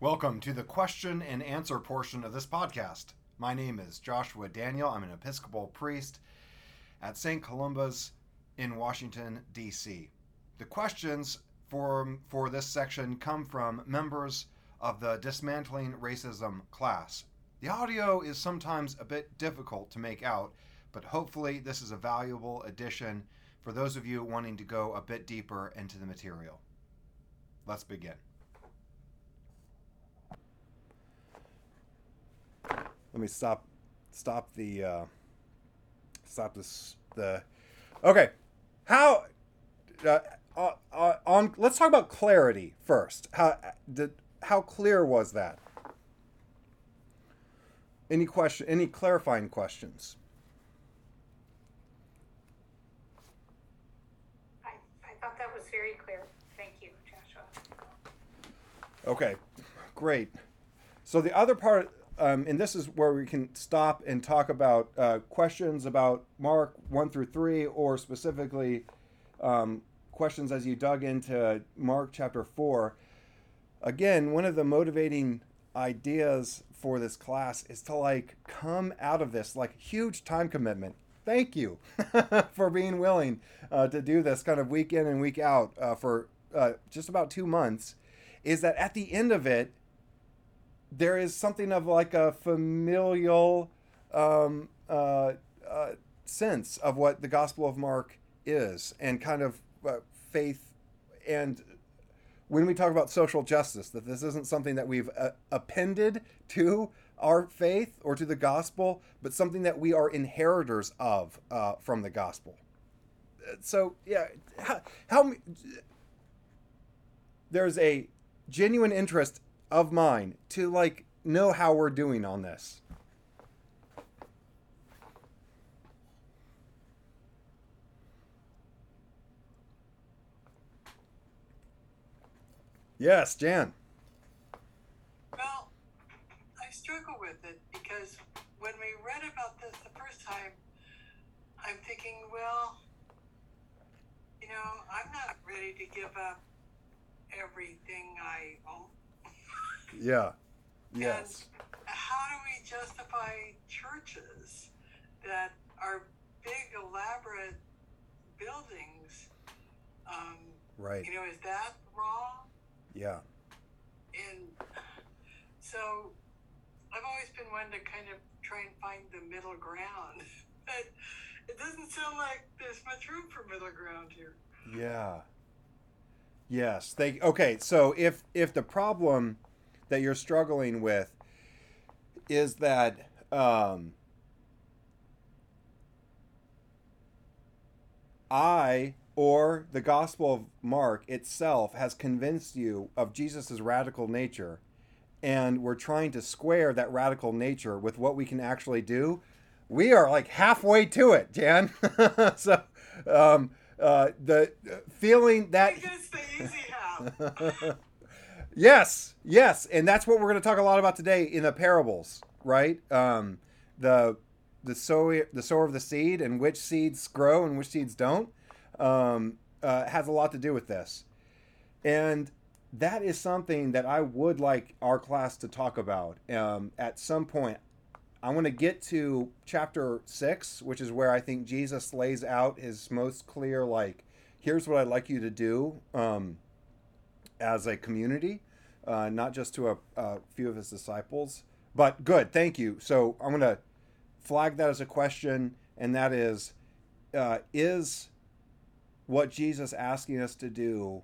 Welcome to the question and answer portion of this podcast. My name is Joshua Daniel. I'm an Episcopal priest at St. Columba's in Washington, D.C. The questions for, for this section come from members of the Dismantling Racism class. The audio is sometimes a bit difficult to make out, but hopefully, this is a valuable addition for those of you wanting to go a bit deeper into the material. Let's begin. Let me stop stop the uh, stop this the okay how uh, uh, uh, on let's talk about clarity first how did how clear was that any question any clarifying questions I, I thought that was very clear. Thank you, Joshua. Okay, great. So the other part, um, and this is where we can stop and talk about uh, questions about Mark 1 through 3, or specifically um, questions as you dug into Mark chapter 4. Again, one of the motivating ideas for this class is to like come out of this like huge time commitment. Thank you for being willing uh, to do this kind of week in and week out uh, for uh, just about two months. Is that at the end of it, there is something of like a familial um, uh, uh, sense of what the Gospel of Mark is, and kind of uh, faith. And when we talk about social justice, that this isn't something that we've uh, appended to our faith or to the gospel, but something that we are inheritors of uh, from the gospel. So yeah, how, how there's a genuine interest of mine to like know how we're doing on this. Yes, Jan. Well, I struggle with it because when we read about this the first time, I'm thinking, well, you know, I'm not ready to give up everything I own. Yeah. Yes. And how do we justify churches that are big, elaborate buildings? Um, Right. you know, is that wrong? Yeah. And so I've always been one to kind of try and find the middle ground. But it doesn't sound like there's much room for middle ground here. Yeah. Yes. They okay, so if if the problem that you're struggling with is that um I or the Gospel of Mark itself has convinced you of Jesus' radical nature, and we're trying to square that radical nature with what we can actually do, we are like halfway to it, Jan. so, um, uh, the uh, feeling that yes, yes, and that's what we're going to talk a lot about today in the parables, right? Um, the the sower the sower of the seed and which seeds grow and which seeds don't um, uh, has a lot to do with this, and that is something that I would like our class to talk about um, at some point. I want to get to chapter six, which is where I think Jesus lays out his most clear, like, here's what I'd like you to do um, as a community, uh, not just to a, a few of his disciples. But good, thank you. So I'm going to flag that as a question, and that is uh, Is what Jesus asking us to do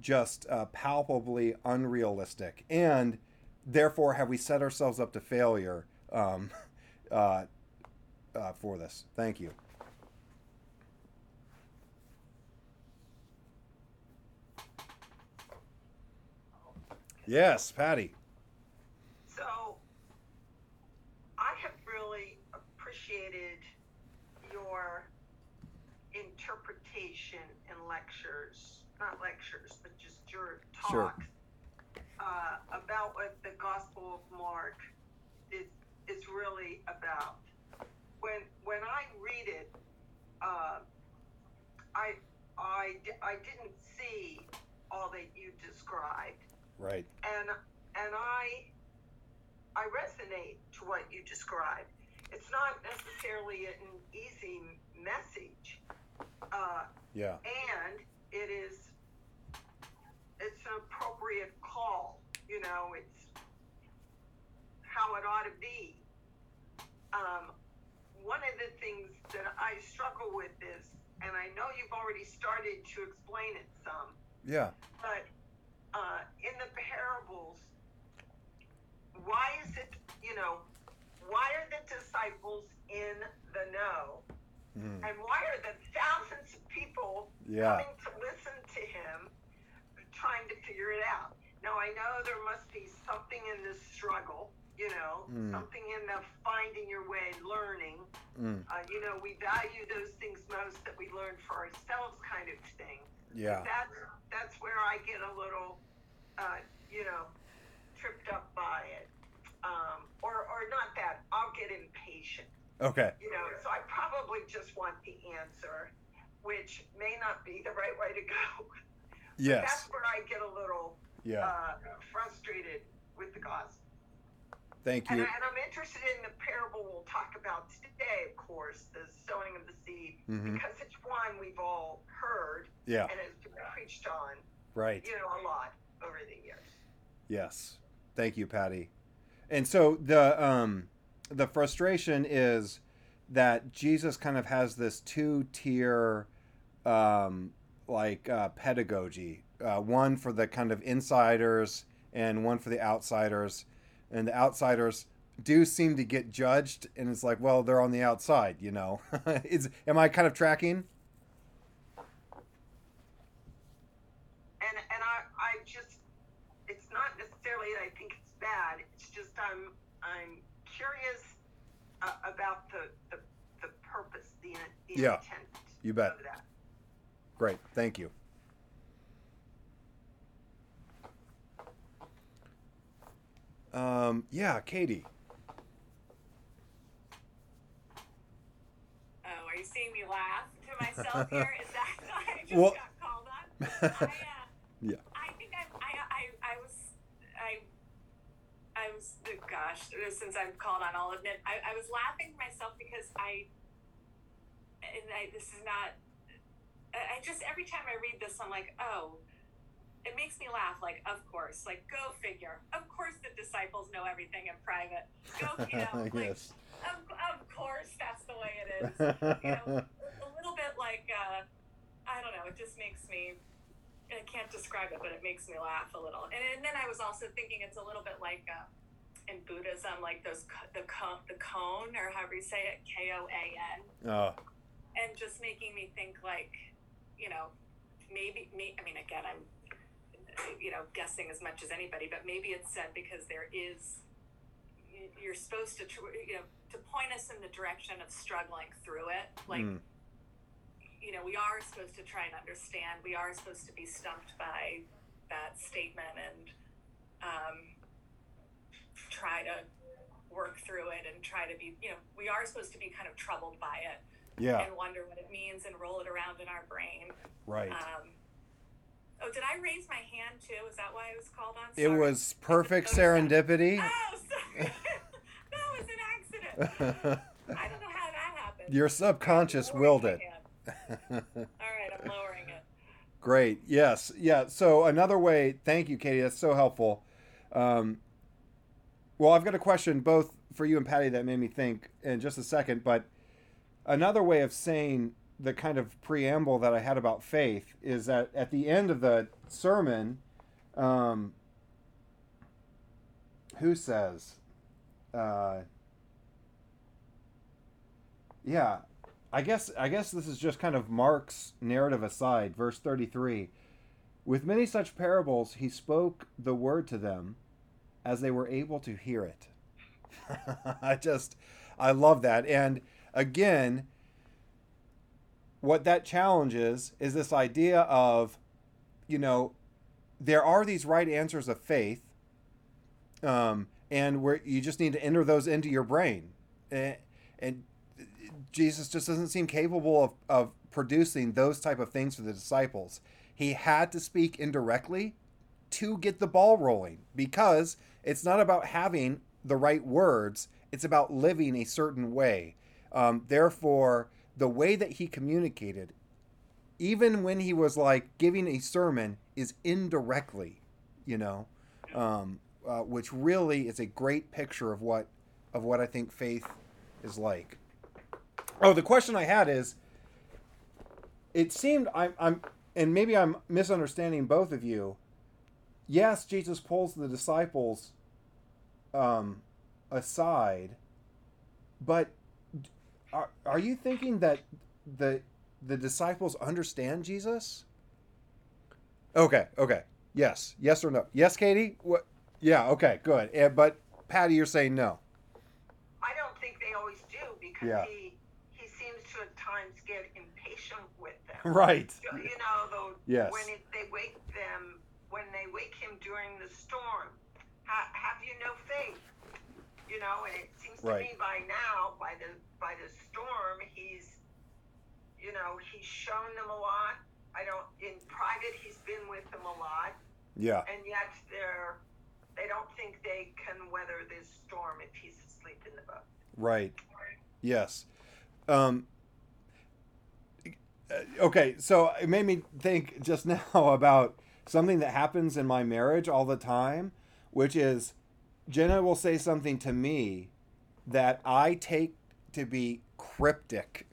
just uh, palpably unrealistic? And therefore, have we set ourselves up to failure um, uh, uh, for this? Thank you. Yes, Patty. So, I have really appreciated your interpretation in lectures, not lectures, but just your Sure. talk uh, about what the Gospel of Mark is is really about. When when I read it, uh, I I I didn't see all that you described Right. and and I I resonate to what you described. It's not necessarily an easy message, uh, Yeah. and it is it's an appropriate call. You know, it's how it ought to be. Um, one of the things that I struggle with is, and I know you've already started to explain it some, Yeah. but uh, in the parables, why is it, you know, why are the disciples in the know? Mm. And why are the thousands of people Yeah. coming to listen to him trying to figure it out? Now, I know there must be something in this struggle, you know, Mm. something in the finding your way, learning. Mm. Uh, you know, we value those things most that we learn for ourselves, kind of thing Yeah. that's that's where I get a little, uh, you know, tripped up by it, um, or or not that. I'll get impatient, Okay. you know. So I probably just want the answer, which may not be the right way to go. Yes. That's where I get a little Yeah. uh, frustrated with the gospel. Thank And, you. I, and I'm interested in the parable we'll talk about today, of course, the sowing of the seed, Mhm. because it's one we've all heard Yeah. and it's been preached on Right. you know, a lot over the years. Yes. Thank you, Patty. And so the um the frustration is that Jesus kind of has this two tier um like uh, pedagogy. Uh, one for the kind of insiders and one for the outsiders. And the outsiders do seem to get judged and it's like, well, they're on the outside, you know. is am I kind of tracking? And and I I just it's not necessarily that I think it's bad. It's just I'm I'm curious uh, about the, the the purpose, the, the Yeah, intent you bet. of that. Great. Thank you. Um, yeah, Katie. Oh, are you seeing me laugh to myself here? Is that I just Well- got called on? I, uh, Yeah. I think I, I, I, I was, I, I was, gosh, since I'm called on, I'll admit, I, I was laughing to myself because I, and I, this is not, I just, every time I read this, I'm like, oh, it makes me laugh. Like, of course, like, go figure. Of course, the disciples know everything in private. Go, you know, like, yes. of, of course, that's the way it is. You know, a little bit like uh, I don't know. It just makes me. I can't describe it, but it makes me laugh a little. And, and then I was also thinking it's a little bit like uh, in Buddhism, like those the koan, the koan, or however you say it, K O A N, oh, and just making me think like, you know, maybe me. I mean, again, I'm you know guessing as much as anybody, but maybe it's said because there is you- you're supposed to you know to point us in the direction of struggling through it like mm, you know we are supposed to try and understand we are supposed to be stumped by that statement and um, try to work through it and try to be you know we are supposed to be kind of troubled by it yeah, and wonder what it means and roll it around in our brain. Right. um, did i raise my hand too is that why i was called on It was perfect Oh, serendipity. oh sorry that was an accident i don't know how that happened Your subconscious willed it. all right i'm lowering it Great. Yes. Yeah. So another way. Thank you, Katie. That's so helpful. Um, well, I've got a question both for you and Patty that made me think in just a second. But another way of saying the kind of preamble that I had about faith is that at the end of the sermon, um, who says, uh, yeah, I guess I guess this is just kind of Mark's narrative aside. Verse 33. With many such parables he spoke the word to them as they were able to hear it. I just I love that. And again, what that challenges is this idea of you know there are these right answers of faith um, and where you just need to enter those into your brain and, and jesus just doesn't seem capable of, of producing those type of things for the disciples he had to speak indirectly to get the ball rolling because it's not about having the right words, it's about living a certain way. Um, therefore, the way that he communicated, even when he was like giving a sermon, is indirectly, you know, um, uh, which really is a great picture of what of what I think faith is like. Oh, the question I had is, it seemed I'm, I'm and maybe I'm misunderstanding both of you. Yes, Jesus pulls the disciples um, aside, but are, are you thinking that the the disciples understand Jesus? Okay, okay. Yes. Yes or no? Yes, Katie? What Yeah, okay, good. Eh, but Patty, you're saying no. I don't think they always do because Yeah. he he seems to at times get impatient with them. Right. You you know, though, Yes. when it, they wake them, when they wake him during the storm, ha, have you no faith? You know, and it seems to Right. me by now, by the by the storm, he's, you know, he's shown them a lot. I don't in private, he's been with them a lot, Yeah. and yet they're they don't think they can weather this storm if he's asleep in the boat. Right. Yes. Um, uh, okay, so it made me think just now about something that happens in my marriage all the time, which is Jenna will say something to me that I take to be cryptic,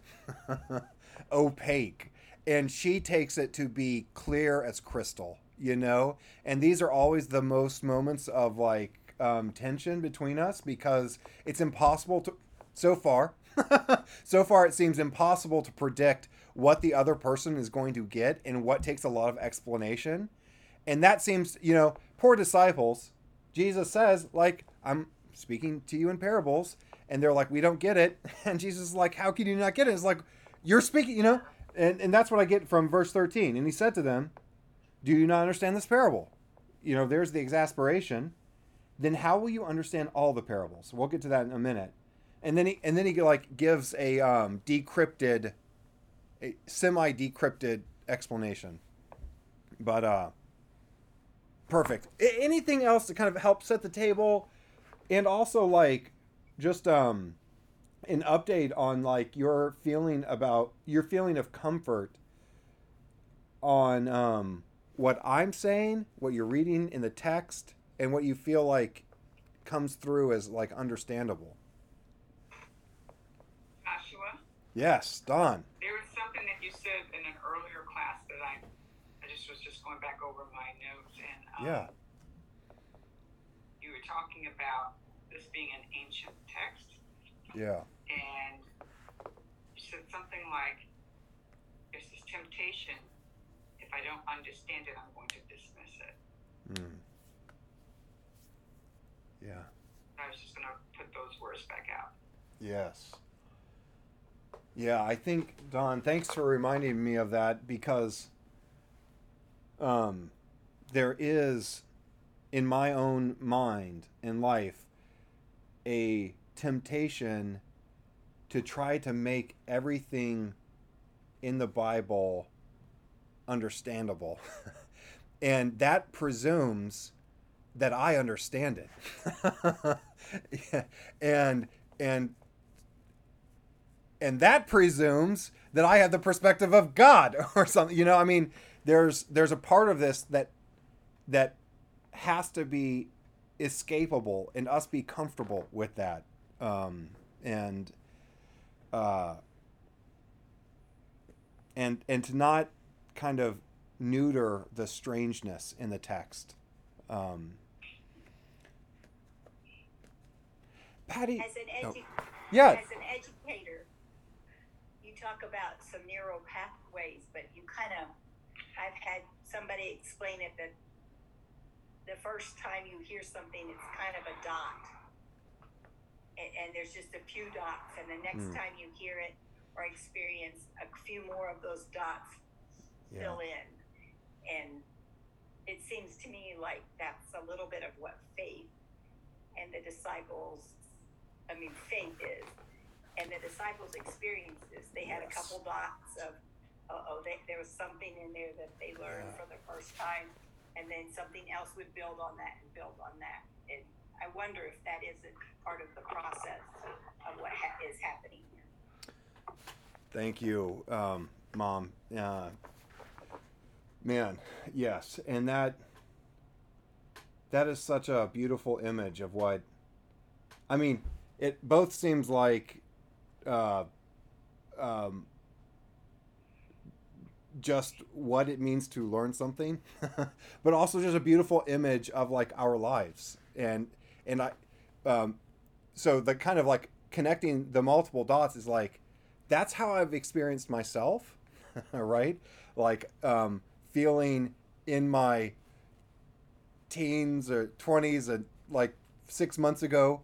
opaque, and she takes it to be clear as crystal, you know? And these are always the most moments of like um, tension between us because it's impossible to, so far, so far it seems impossible to predict what the other person is going to get and what takes a lot of explanation. And that seems, you know, poor disciples. Jesus says, like, I'm speaking to you in parables. And they're like, we don't get it. And Jesus is like, how can you not get it? It's like, you're speaking, you know? And, and that's what I get from verse 13. And he said to them, Do you not understand this parable? You know, there's the exasperation. Then how will you understand all the parables? We'll get to that in a minute. And then he and then he like gives a um, decrypted, a semi decrypted explanation. But uh, perfect. Anything else to kind of help set the table, and also like just um, an update on like your feeling about your feeling of comfort on um, what I'm saying, what you're reading in the text, and what you feel like comes through as like understandable. Joshua, Yes, Don. there was something that you said in an earlier class that I, I just was just going back over my notes and um, Yeah. you were talking about this being an ancient text Yeah. and you said something like, "There's this temptation. If I don't understand it, I'm going to dismiss it." Mm. Yeah. I was just going to put those words back out. Yes. Yeah, I think Don, thanks for reminding me of that because um there is in my own mind in life a temptation to try to make everything in the Bible understandable. and that presumes that I understand it. Yeah, and and and that presumes that I have the perspective of God or something. You know, I mean, there's there's a part of this that that has to be escapable and us be comfortable with that. Um, and uh, and and to not kind of neuter the strangeness in the text. Um, Patty, As an Oh. yeah, as an educator, you talk about some narrow pathways, but you kind of, I've had somebody explain it that the first time you hear something, it's kind of a dot. And, and there's just a few dots, and the next Hmm. time you hear it or experience a few more of those dots yeah, fill in. And it seems to me like that's a little bit of what faith and the disciples, I mean, faith is. And the disciples' experiences, they had a couple dots of, uh oh, there was something in there that they learned Yeah. for the first time. And then something else would build on that and build on that. And I wonder if that isn't part of the process of what ha- is happening here. Thank you, um, Mom. Uh, man, yes, and that that is such a beautiful image of what. I mean, it both seems like, uh, um, just what it means to learn something, but also just a beautiful image of like our lives and and I, um, so the kind of like connecting the multiple dots is like that's how I've experienced myself, right? Like um, feeling in my teens or 20s and like six months ago,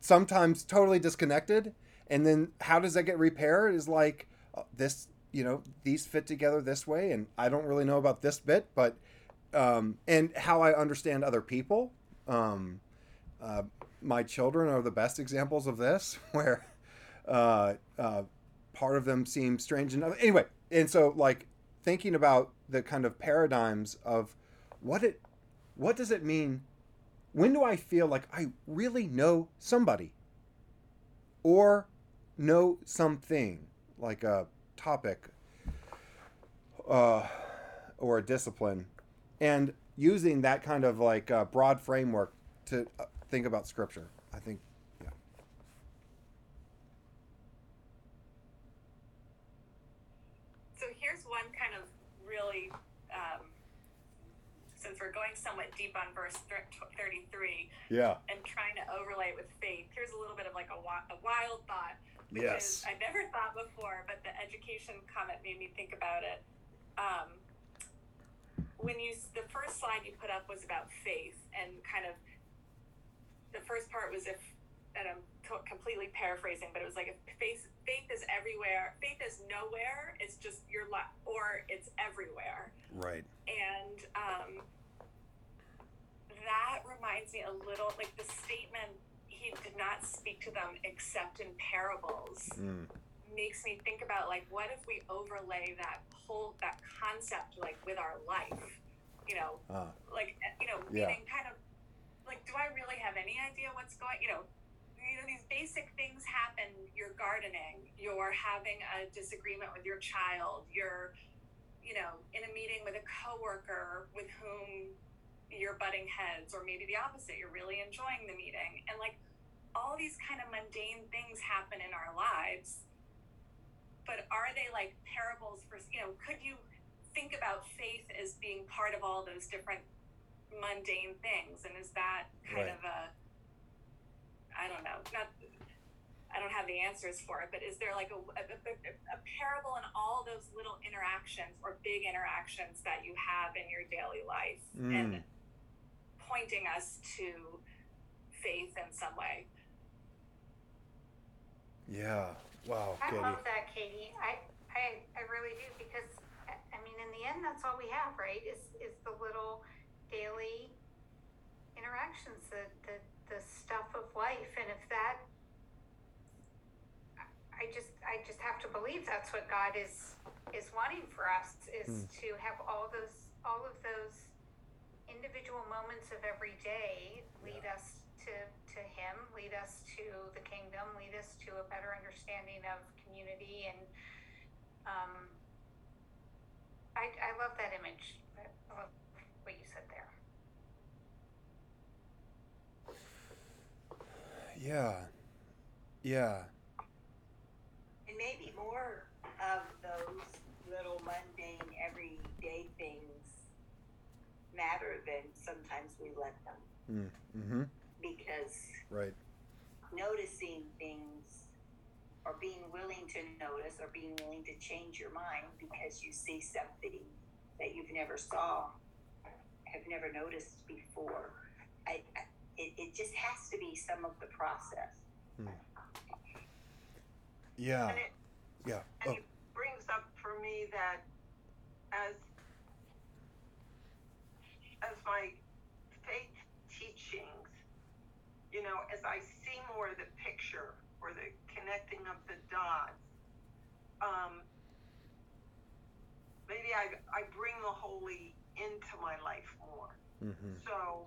sometimes totally disconnected. And then how does that get repaired is like uh, this, you know, these fit together this way. And I don't really know about this bit, but, um, and how I understand other people. Um, uh, my children are the best examples of this, where uh, uh, part of them seem strange enough. Anyway, and so like thinking about the kind of paradigms of what it, what does it mean? When do I feel like I really know somebody, or know something like a topic, uh, or a discipline, and using that kind of like uh, broad framework to uh, think about scripture. I think, yeah. So here's one kind of really, um, since we're going somewhat deep on verse 33 Yeah. and trying to overlay it with faith, here's a little bit of like a, a wild thought, which Yes. is I never thought before, but the education comment made me think about it. Um, when you the first slide you put up was about faith and kind of the first part was if and I'm completely paraphrasing, but it was like if faith faith is everywhere, faith is nowhere. It's just your life, or it's everywhere. Right. And um, that reminds me a little like the statement he did not speak to them except in parables Mm. makes me think about like what if we overlay that whole that concept like with our life you know Uh, like you know Yeah. meaning kind of like do i really have any idea what's going you know you know these basic things happen you're gardening you're having a disagreement with your child you're you know in a meeting with a coworker with whom you're butting heads or maybe the opposite you're really enjoying the meeting and like all these kind of mundane things happen in our lives but are they like parables for you know could you think about faith as being part of all those different mundane things and is that kind Right. of a i don't know not i don't have the answers for it but is there like a, a, a, a parable in all those little interactions or big interactions that you have in your daily life Mm. and pointing us to faith in some way yeah. Wow, I Katie. love that, Katie. I, I, I really do because I mean, in the end, that's all we have, right? Is is the little daily interactions, the the, the stuff of life, and if that, I- I just I just have to believe that's what God is is wanting for us is hmm. to have all those all of those individual moments of every day lead us to to him lead us to the kingdom lead us to a better understanding of community and um i i love that image i I love what you said there Yeah. Yeah. And maybe more of those little mundane everyday things matter than sometimes we let them Mm. Mm-hmm. Because Right. noticing things or being willing to notice or being willing to change your mind because you see something that you've never saw have never noticed before I, I it, it just has to be some of the process hmm. Yeah. And it, Yeah. and Oh, it brings up for me that as as my faith teachings, you know, as I see more of the picture or the connecting of the dots, um, maybe I I bring the holy into my life more. Mm-hmm. So,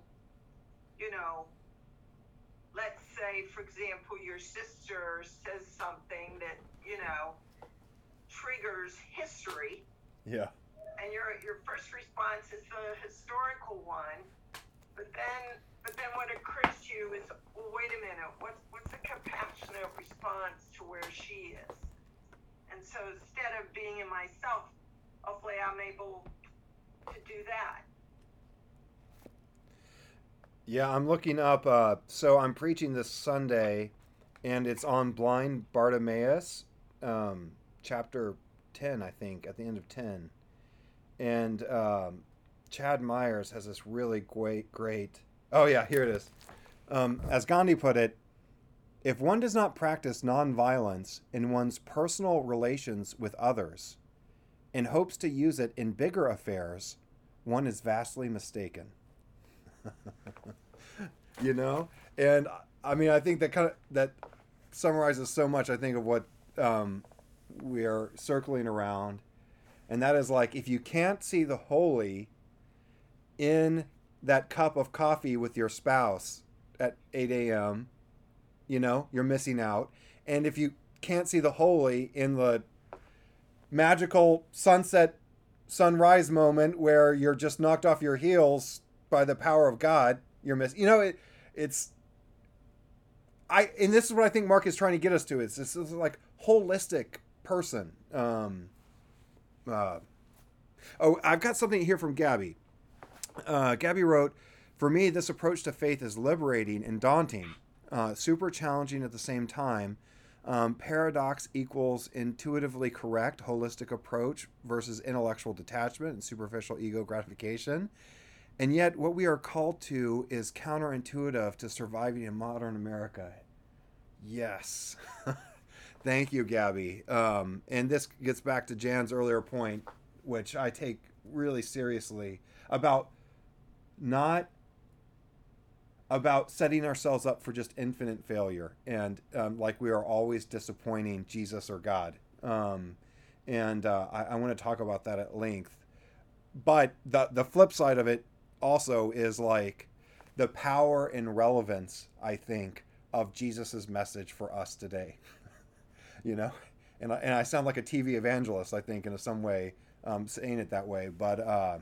you know, let's say, for example, your sister says something that, you know, triggers history, Yeah. and your your first response is the historical one, but then but then what occurs to you is, well, wait a minute, what's what's a compassionate response to where she is? And so instead of being in myself, hopefully I'm able to do that. Yeah, I'm looking up. Uh, so I'm preaching this Sunday, and it's on blind Bartimaeus, um, chapter 10, I think, at the end of 10. And um, Ched Myers has this really great, great. Oh, yeah, here it is. Um, as Gandhi put it, if one does not practice nonviolence in one's personal relations with others and hopes to use it in bigger affairs, one is vastly mistaken. you know, and I mean, I think that kind of that summarizes so much. I think of what um, we are circling around, and that is like if you can't see the holy in that cup of coffee with your spouse at 8 a.m., you know, you're missing out. And if you can't see the holy in the magical sunset sunrise moment where you're just knocked off your heels by the power of God, you're missing. You know, it, it's. I and this is what I think Mark is trying to get us to. It's this is like holistic person. Um, uh, oh, I've got something here from Gabby. Uh, Gabby wrote, "For me, this approach to faith is liberating and daunting, uh, super challenging at the same time." Um, paradox equals intuitively correct holistic approach versus intellectual detachment and superficial ego gratification. And yet, what we are called to is counterintuitive to surviving in modern America. Yes. Thank you, Gabby. Um, and this gets back to Jan's earlier point, which I take really seriously about not about setting ourselves up for just infinite failure and um, like we are always disappointing Jesus or God. Um, and uh, I, I want to talk about that at length. But the the flip side of it also is like the power and relevance, I think, of Jesus's message for us today. you know, and I, and I sound like a TV evangelist, I think, in some way, um, saying it that way. But uh,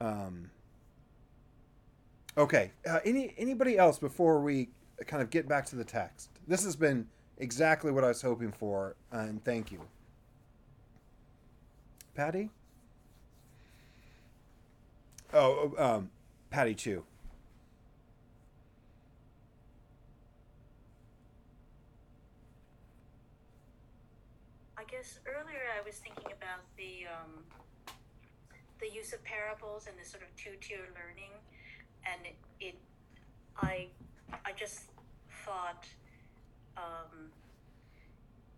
um, okay, uh, any anybody else before we kind of get back to the text? This has been exactly what I was hoping for, and thank you, Patty. Oh, um, Patty Chu. I guess earlier I was thinking about the um, the use of parables and the sort of two tier learning, and it, I I just thought um,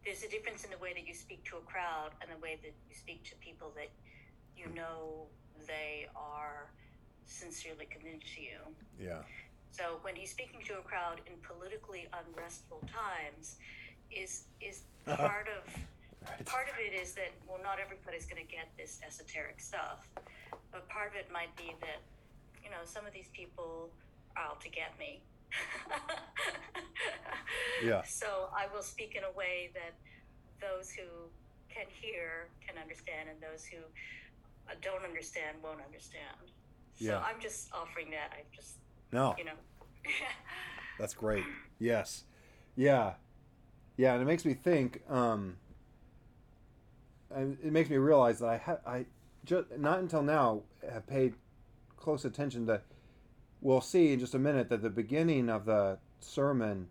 there's a difference in the way that you speak to a crowd and the way that you speak to people that you know they are sincerely committed to you. Yeah. So when he's speaking to a crowd in politically unrestful times, is is part of Right. part of it is that well, not everybody's going to get this esoteric stuff, but part of it might be that know some of these people are out to get me. Yeah. So I will speak in a way that those who can hear can understand, and those who don't understand won't understand. So Yeah. I'm just offering that. I just No, you know. that's great. Yes. Yeah. Yeah, and it makes me think. Um, it makes me realize that I ha- I just not until now have paid close attention to. We'll see in just a minute that the beginning of the sermon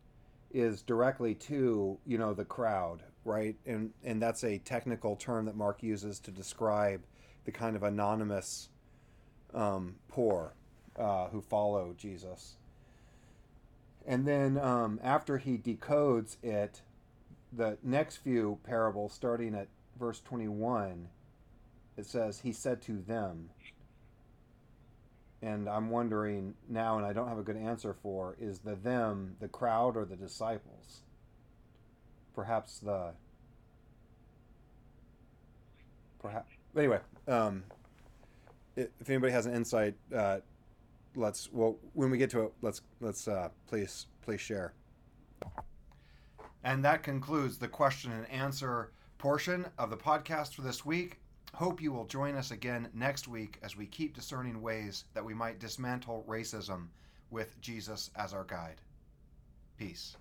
is directly to you know the crowd, right? And and that's a technical term that Mark uses to describe the kind of anonymous um, poor uh, who follow Jesus. And then um, after he decodes it, the next few parables, starting at verse 21, it says, He said to them. And I'm wondering now, and I don't have a good answer for, is the them the crowd or the disciples? Perhaps the. Perhaps. Anyway, um, if anybody has an insight, uh, let's well when we get to it, let's let's uh, please please share. And that concludes the question and answer portion of the podcast for this week. Hope you will join us again next week as we keep discerning ways that we might dismantle racism with Jesus as our guide. Peace.